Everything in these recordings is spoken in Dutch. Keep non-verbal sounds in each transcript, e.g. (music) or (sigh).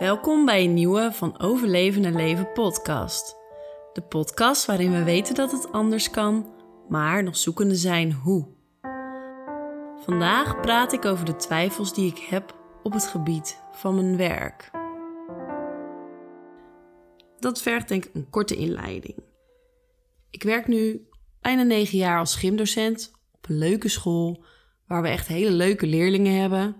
Welkom bij een nieuwe van Overleven en Leven podcast. De podcast waarin we weten dat het anders kan, maar nog zoekende zijn hoe. Vandaag praat ik over de twijfels die ik heb op het gebied van mijn werk. Dat vergt denk ik een korte inleiding. Ik werk nu bijna negen jaar als gymdocent op een leuke school waar we echt hele leuke leerlingen hebben.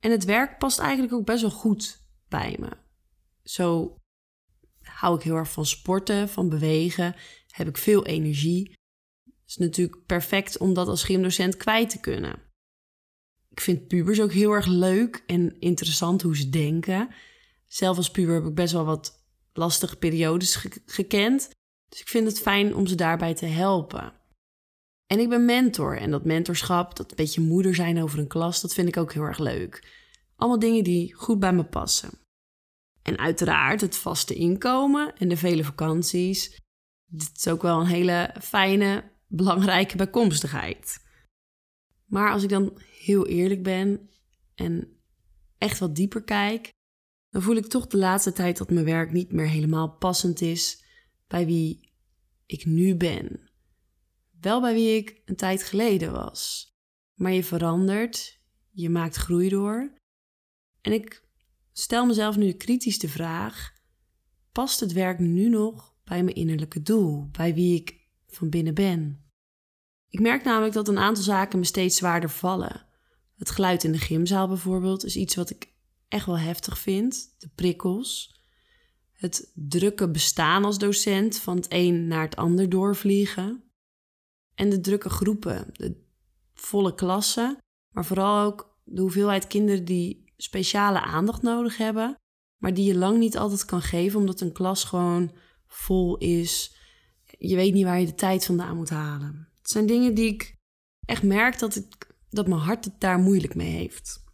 En het werk past eigenlijk ook best wel goed bij me. Zo hou ik heel erg van sporten, van bewegen, heb ik veel energie. Het is natuurlijk perfect om dat als gymdocent kwijt te kunnen. Ik vind pubers ook heel erg leuk en interessant hoe ze denken. Zelf als puber heb ik best wel wat lastige periodes gekend. Dus ik vind het fijn om ze daarbij te helpen. En ik ben mentor en dat mentorschap, dat een beetje moeder zijn over een klas, dat vind ik ook heel erg leuk. Allemaal dingen die goed bij me passen. En uiteraard het vaste inkomen en de vele vakanties. Dit is ook wel een hele fijne, belangrijke bijkomstigheid. Maar als ik dan heel eerlijk ben en echt wat dieper kijk, dan voel ik toch de laatste tijd dat mijn werk niet meer helemaal passend is bij wie ik nu ben. Wel bij wie ik een tijd geleden was. Maar je verandert, je maakt groei door. En ik stel mezelf nu kritisch de vraag: past het werk nu nog bij mijn innerlijke doel, bij wie ik van binnen ben? Ik merk namelijk dat een aantal zaken me steeds zwaarder vallen. Het geluid in de gymzaal bijvoorbeeld is iets wat ik echt wel heftig vind. De prikkels. Het drukke bestaan als docent, van het een naar het ander doorvliegen. En de drukke groepen, de volle klassen, maar vooral ook de hoeveelheid kinderen die speciale aandacht nodig hebben, maar die je lang niet altijd kan geven omdat een klas gewoon vol is. Je weet niet waar je de tijd vandaan moet halen. Het zijn dingen die ik echt merk dat, ik, dat mijn hart het daar moeilijk mee heeft.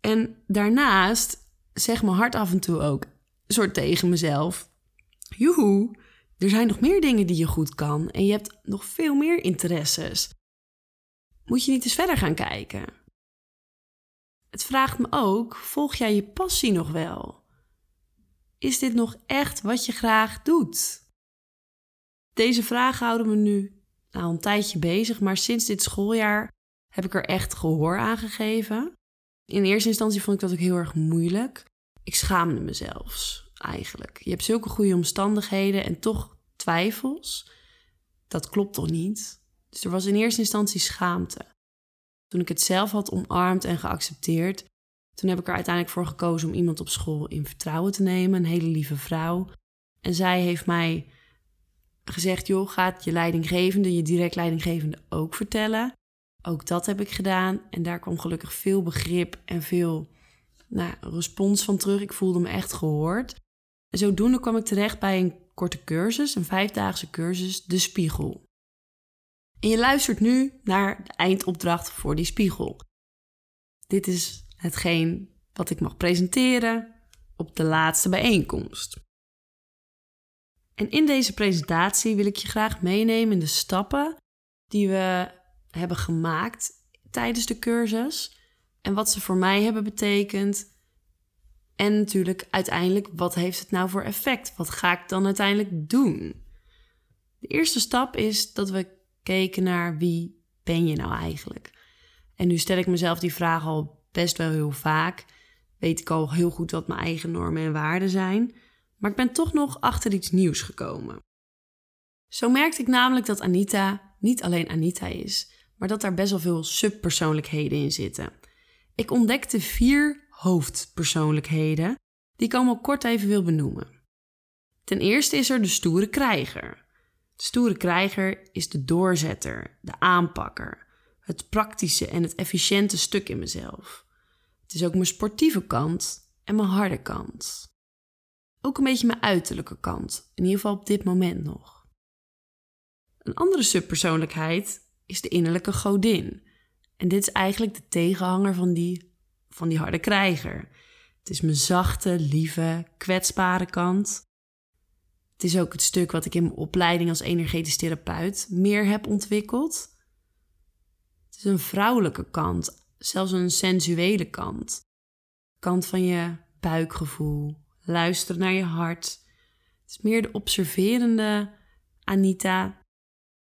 En daarnaast zegt mijn hart af en toe ook een soort tegen mezelf: Joehoe, er zijn nog meer dingen die je goed kan en je hebt nog veel meer interesses. Moet je niet eens verder gaan kijken? Het vraagt me ook: volg jij je passie nog wel? Is dit nog echt wat je graag doet? Deze vragen houden me nu nou, een tijdje bezig, maar sinds dit schooljaar heb ik er echt gehoor aan gegeven. In eerste instantie vond ik dat ook heel erg moeilijk. Ik schaamde mezelf eigenlijk. Je hebt zulke goede omstandigheden en toch twijfels. Dat klopt toch niet? Dus er was in eerste instantie schaamte. Toen ik het zelf had omarmd en geaccepteerd, toen heb ik er uiteindelijk voor gekozen om iemand op school in vertrouwen te nemen, een hele lieve vrouw. En zij heeft mij gezegd: joh, gaat je leidinggevende, je direct leidinggevende ook vertellen. Ook dat heb ik gedaan en daar kwam gelukkig veel begrip en veel nou, respons van terug. Ik voelde me echt gehoord. En zodoende kwam ik terecht bij een korte cursus, een vijfdaagse cursus, De Spiegel. En je luistert nu naar de eindopdracht voor die spiegel. Dit is hetgeen wat ik mag presenteren op de laatste bijeenkomst. En in deze presentatie wil ik je graag meenemen in de stappen die we hebben gemaakt tijdens de cursus en wat ze voor mij hebben betekend. En natuurlijk uiteindelijk, wat heeft het nou voor effect? Wat ga ik dan uiteindelijk doen? De eerste stap is dat we keken naar wie ben je nou eigenlijk? En nu stel ik mezelf die vraag al best wel heel vaak. Weet ik al heel goed wat mijn eigen normen en waarden zijn. Maar ik ben toch nog achter iets nieuws gekomen. Zo merkte ik namelijk dat Anita niet alleen Anita is, maar dat daar best wel veel subpersoonlijkheden in zitten. Ik ontdekte vier hoofdpersoonlijkheden die ik allemaal kort even wil benoemen. Ten eerste is er de stoere krijger. De stoere krijger is de doorzetter, de aanpakker, het praktische en het efficiënte stuk in mezelf. Het is ook mijn sportieve kant en mijn harde kant. Ook een beetje mijn uiterlijke kant, in ieder geval op dit moment nog. Een andere subpersoonlijkheid is de innerlijke godin. En dit is eigenlijk de tegenhanger van die, van die harde krijger. Het is mijn zachte, lieve, kwetsbare kant. Het is ook het stuk wat ik in mijn opleiding als energetisch therapeut meer heb ontwikkeld. Het is een vrouwelijke kant, zelfs een sensuele kant. Kant van je buikgevoel, luisteren naar je hart. Het is meer de observerende Anita,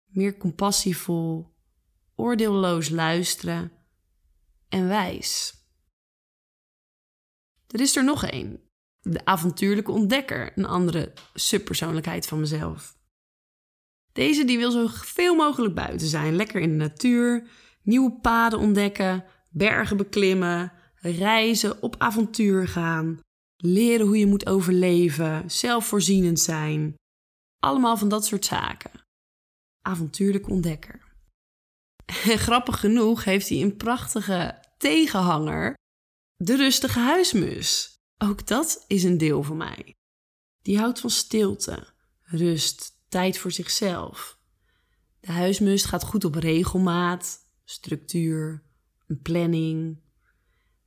meer compassievol, oordeelloos luisteren en wijs. Er is er nog één. De avontuurlijke ontdekker, een andere subpersoonlijkheid van mezelf. Deze die wil zo veel mogelijk buiten zijn, lekker in de natuur, nieuwe paden ontdekken, bergen beklimmen, reizen, op avontuur gaan, leren hoe je moet overleven, zelfvoorzienend zijn. Allemaal van dat soort zaken. Avontuurlijk ontdekker. En (laughs) grappig genoeg heeft hij een prachtige tegenhanger, de rustige huismus. Ook dat is een deel van mij. Die houdt van stilte, rust, tijd voor zichzelf. De huismus gaat goed op regelmaat, structuur, een planning.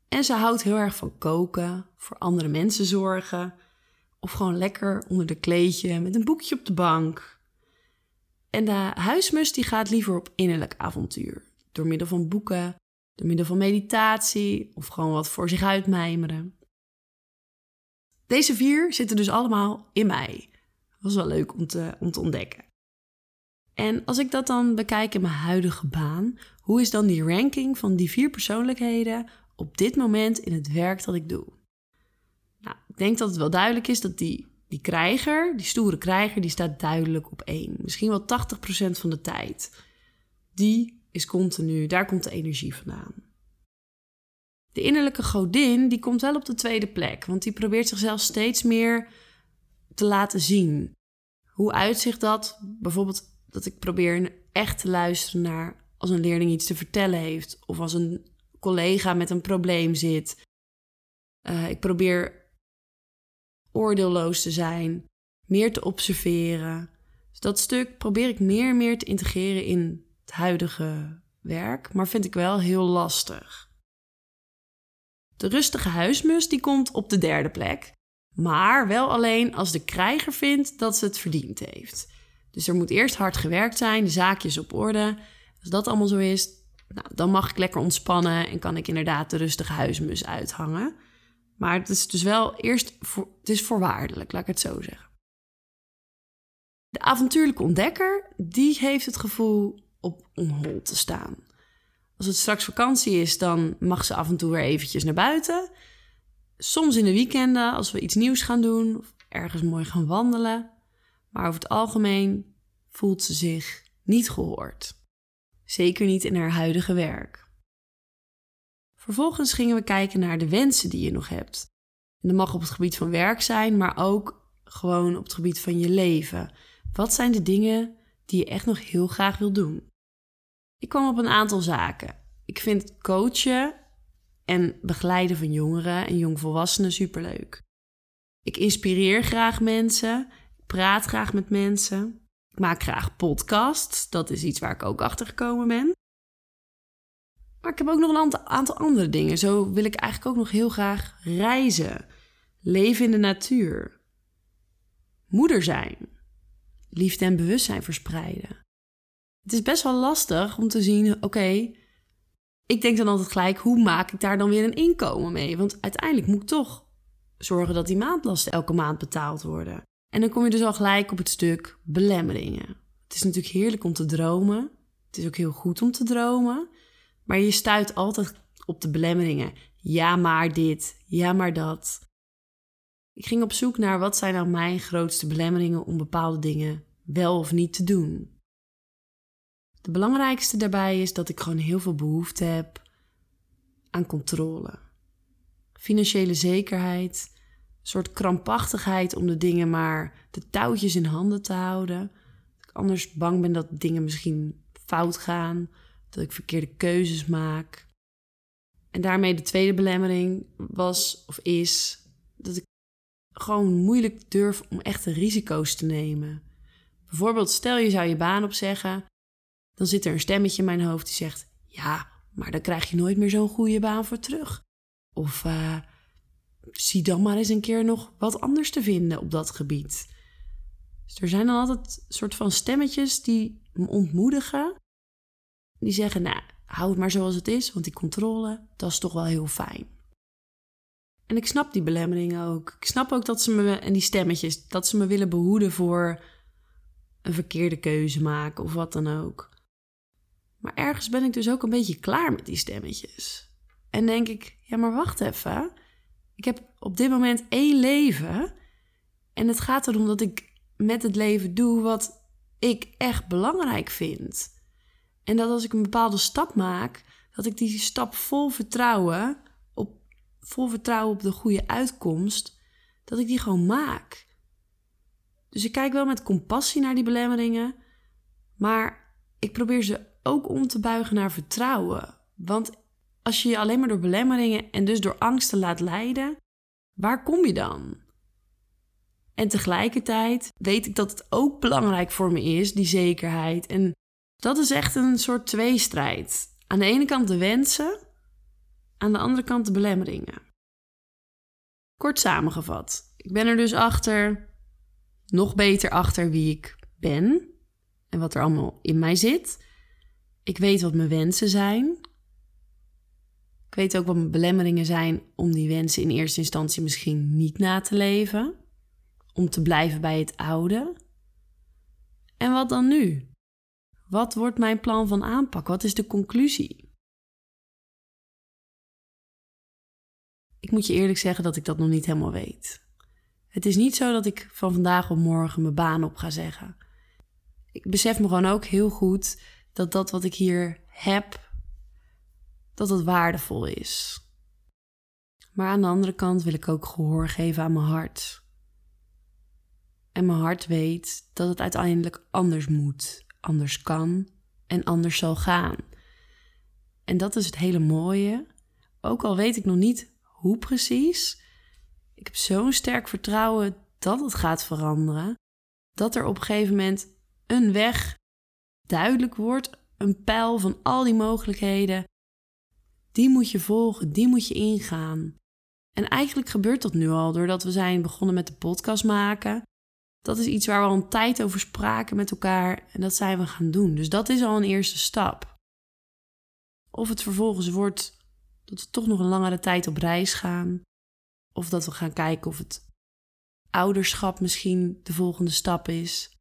En ze houdt heel erg van koken, voor andere mensen zorgen. Of gewoon lekker onder de kleedje met een boekje op de bank. En de huismus die gaat liever op innerlijk avontuur. Door middel van boeken, door middel van meditatie of gewoon wat voor zich uitmijmeren. Deze vier zitten dus allemaal in mij. Dat was wel leuk om te, om te ontdekken. En als ik dat dan bekijk in mijn huidige baan, hoe is dan die ranking van die vier persoonlijkheden op dit moment in het werk dat ik doe? Nou, ik denk dat het wel duidelijk is dat die, die krijger, die stoere krijger, die staat duidelijk op één. Misschien wel 80% van de tijd. Die is continu, daar komt de energie vandaan. De innerlijke godin, die komt wel op de tweede plek, want die probeert zichzelf steeds meer te laten zien. Hoe uitzicht dat? Bijvoorbeeld dat ik probeer echt te luisteren naar als een leerling iets te vertellen heeft of als een collega met een probleem zit. Uh, ik probeer oordeelloos te zijn, meer te observeren. Dus dat stuk probeer ik meer en meer te integreren in het huidige werk, maar vind ik wel heel lastig. De rustige huismus die komt op de derde plek, maar wel alleen als de krijger vindt dat ze het verdiend heeft. Dus er moet eerst hard gewerkt zijn, de zaakjes op orde. Als dat allemaal zo is, nou, dan mag ik lekker ontspannen en kan ik inderdaad de rustige huismus uithangen. Maar het is dus wel eerst het is voorwaardelijk, laat ik het zo zeggen. De avontuurlijke ontdekker, die heeft het gevoel op onhol te staan. Als het straks vakantie is, dan mag ze af en toe weer eventjes naar buiten. Soms in de weekenden, als we iets nieuws gaan doen of ergens mooi gaan wandelen. Maar over het algemeen voelt ze zich niet gehoord. Zeker niet in haar huidige werk. Vervolgens gingen we kijken naar de wensen die je nog hebt. En dat mag op het gebied van werk zijn, maar ook gewoon op het gebied van je leven. Wat zijn de dingen die je echt nog heel graag wil doen? Ik kwam op een aantal zaken. Ik vind coachen en begeleiden van jongeren en jongvolwassenen superleuk. Ik inspireer graag mensen, ik praat graag met mensen. Ik maak graag podcasts, dat is iets waar ik ook achter gekomen ben. Maar ik heb ook nog een aantal andere dingen. Zo wil ik eigenlijk ook nog heel graag reizen, leven in de natuur, moeder zijn, liefde en bewustzijn verspreiden. Het is best wel lastig om te zien, oké, ik denk dan altijd gelijk, hoe maak ik daar dan weer een inkomen mee? Want uiteindelijk moet ik toch zorgen dat die maandlasten elke maand betaald worden. En dan kom je dus al gelijk op het stuk belemmeringen. Het is natuurlijk heerlijk om te dromen. Het is ook heel goed om te dromen. Maar je stuit altijd op de belemmeringen. Ja, maar dit. Ja, maar dat. Ik ging op zoek naar wat zijn nou mijn grootste belemmeringen om bepaalde dingen wel of niet te doen. De belangrijkste daarbij is dat ik gewoon heel veel behoefte heb aan controle. Financiële zekerheid, een soort krampachtigheid om de dingen maar de touwtjes in handen te houden. Dat ik anders bang ben dat dingen misschien fout gaan, dat ik verkeerde keuzes maak. En daarmee de tweede belemmering was of is dat ik gewoon moeilijk durf om echte risico's te nemen. Bijvoorbeeld, stel je zou je baan opzeggen dan zit er een stemmetje in mijn hoofd die zegt: Ja, maar dan krijg je nooit meer zo'n goede baan voor terug. Of uh, zie dan maar eens een keer nog wat anders te vinden op dat gebied. Dus er zijn dan altijd soort van stemmetjes die me ontmoedigen. Die zeggen: Nou, hou het maar zoals het is, want die controle, dat is toch wel heel fijn. En ik snap die belemmeringen ook. Ik snap ook dat ze me, en die stemmetjes, dat ze me willen behoeden voor een verkeerde keuze maken of wat dan ook. Maar ergens ben ik dus ook een beetje klaar met die stemmetjes. En denk ik, ja, maar wacht even. Ik heb op dit moment één leven. En het gaat erom dat ik met het leven doe wat ik echt belangrijk vind. En dat als ik een bepaalde stap maak, dat ik die stap vol vertrouwen, op, vol vertrouwen op de goede uitkomst, dat ik die gewoon maak. Dus ik kijk wel met compassie naar die belemmeringen, maar ik probeer ze ook om te buigen naar vertrouwen. Want als je je alleen maar door belemmeringen en dus door angsten laat leiden, waar kom je dan? En tegelijkertijd weet ik dat het ook belangrijk voor me is, die zekerheid. En dat is echt een soort tweestrijd. Aan de ene kant de wensen, aan de andere kant de belemmeringen. Kort samengevat, ik ben er dus achter, nog beter achter wie ik ben en wat er allemaal in mij zit. Ik weet wat mijn wensen zijn. Ik weet ook wat mijn belemmeringen zijn om die wensen in eerste instantie misschien niet na te leven. Om te blijven bij het oude. En wat dan nu? Wat wordt mijn plan van aanpak? Wat is de conclusie? Ik moet je eerlijk zeggen dat ik dat nog niet helemaal weet. Het is niet zo dat ik van vandaag op morgen mijn baan op ga zeggen. Ik besef me gewoon ook heel goed dat dat wat ik hier heb, dat het waardevol is. Maar aan de andere kant wil ik ook gehoor geven aan mijn hart. En mijn hart weet dat het uiteindelijk anders moet, anders kan en anders zal gaan. En dat is het hele mooie. Ook al weet ik nog niet hoe precies, ik heb zo'n sterk vertrouwen dat het gaat veranderen, dat er op een gegeven moment een weg duidelijk wordt, een pijl van al die mogelijkheden. Die moet je volgen, die moet je ingaan. En eigenlijk gebeurt dat nu al doordat we zijn begonnen met de podcast maken. Dat is iets waar we al een tijd over spraken met elkaar en dat zijn we gaan doen. Dus dat is al een eerste stap. Of het vervolgens wordt dat we toch nog een langere tijd op reis gaan. Of dat we gaan kijken of het ouderschap misschien de volgende stap is.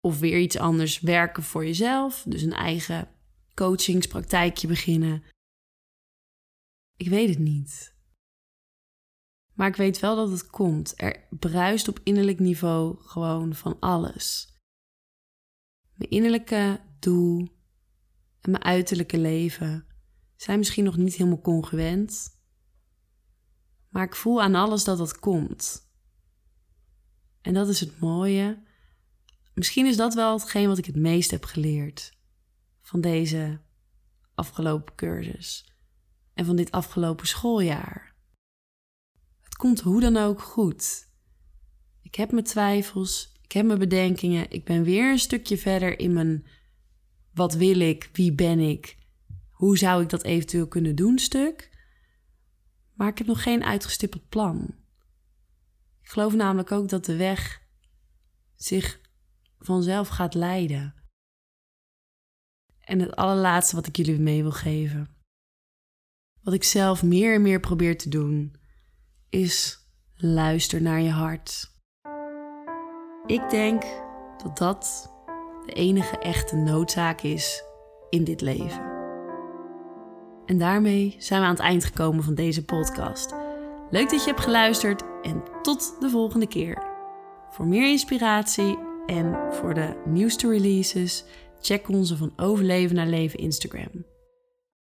Of weer iets anders werken voor jezelf. Dus een eigen coachingspraktijkje beginnen. Ik weet het niet. Maar ik weet wel dat het komt. Er bruist op innerlijk niveau gewoon van alles. Mijn innerlijke doel en mijn uiterlijke leven zijn misschien nog niet helemaal congruent. Maar ik voel aan alles dat dat komt. En dat is het mooie Misschien is dat wel hetgeen wat ik het meest heb geleerd van deze afgelopen cursus en van dit afgelopen schooljaar. Het komt hoe dan ook goed. Ik heb mijn twijfels, ik heb mijn bedenkingen, ik ben weer een stukje verder in mijn wat wil ik, wie ben ik, hoe zou ik dat eventueel kunnen doen stuk. Maar ik heb nog geen uitgestippeld plan. Ik geloof namelijk ook dat de weg zich vanzelf gaat leiden. En het allerlaatste wat ik jullie mee wil geven, wat ik zelf meer en meer probeer te doen, is luister naar je hart. Ik denk dat dat de enige echte noodzaak is in dit leven. En daarmee zijn we aan het eind gekomen van deze podcast. Leuk dat je hebt geluisterd en tot de volgende keer. Voor meer inspiratie en voor de nieuwste releases, check onze van Overleven naar Leven Instagram.